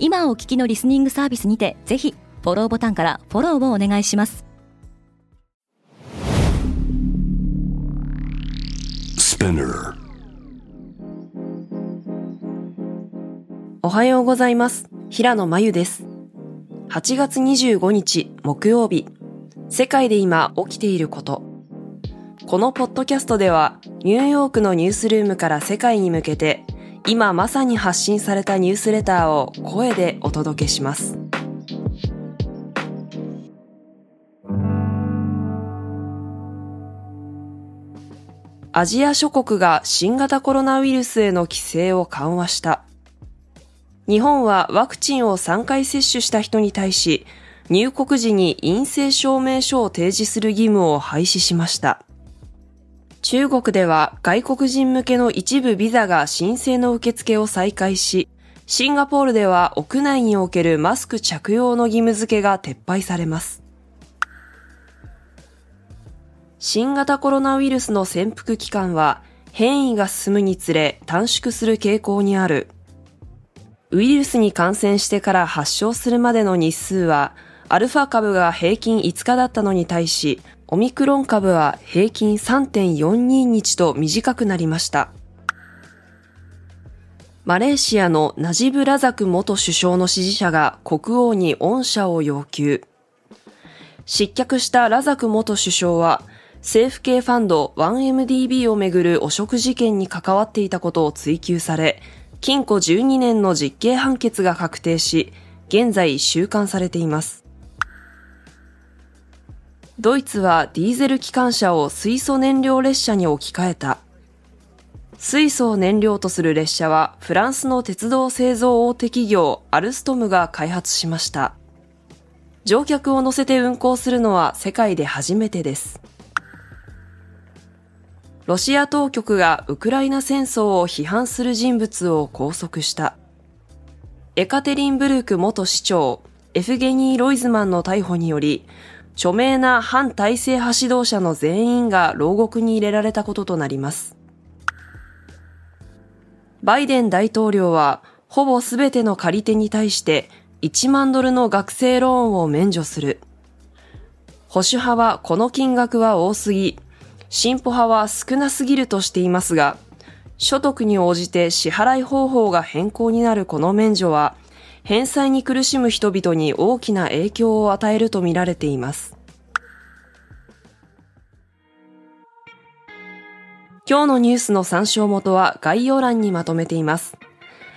今お聞きのリスニングサービスにてぜひフォローボタンからフォローをお願いします。おはようございます。平野真由です。8月25日木曜日。世界で今起きていること。このポッドキャストではニューヨークのニュースルームから世界に向けて今まさに発信されたニュースレターを声でお届けします。アジア諸国が新型コロナウイルスへの規制を緩和した。日本はワクチンを3回接種した人に対し、入国時に陰性証明書を提示する義務を廃止しました。中国では外国人向けの一部ビザが申請の受付を再開し、シンガポールでは屋内におけるマスク着用の義務付けが撤廃されます。新型コロナウイルスの潜伏期間は変異が進むにつれ短縮する傾向にある。ウイルスに感染してから発症するまでの日数はアルファ株が平均5日だったのに対し、オミクロン株は平均3.42日と短くなりました。マレーシアのナジブ・ラザク元首相の支持者が国王に恩赦を要求。失脚したラザク元首相は、政府系ファンド 1MDB をめぐる汚職事件に関わっていたことを追及され、禁錮12年の実刑判決が確定し、現在収監されています。ドイツはディーゼル機関車を水素燃料列車に置き換えた。水素を燃料とする列車はフランスの鉄道製造大手企業アルストムが開発しました。乗客を乗せて運行するのは世界で初めてです。ロシア当局がウクライナ戦争を批判する人物を拘束した。エカテリンブルク元市長、エフゲニー・ロイズマンの逮捕により、著名な反体制派指導者の全員が牢獄に入れられたこととなります。バイデン大統領は、ほぼすべての借り手に対して1万ドルの学生ローンを免除する。保守派はこの金額は多すぎ、進歩派は少なすぎるとしていますが、所得に応じて支払い方法が変更になるこの免除は、返済に苦しむ人々に大きな影響を与えるとみられています。今日のニュースの参照元は概要欄にまとめています。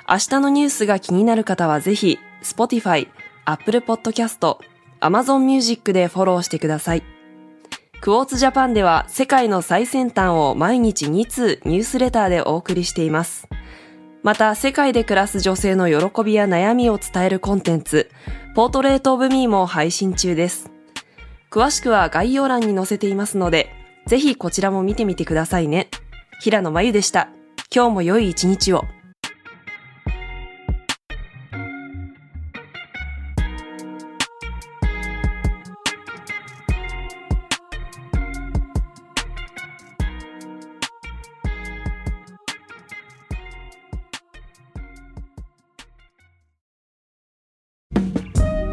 明日のニュースが気になる方はぜひ、Spotify、Apple Podcast、Amazon Music でフォローしてください。クォーツジャパンでは世界の最先端を毎日2通ニュースレターでお送りしています。また、世界で暮らす女性の喜びや悩みを伝えるコンテンツ、ポートレートオブミーも配信中です。詳しくは概要欄に載せていますので、ぜひこちらも見てみてくださいね。平野真由でした。今日も良い一日を。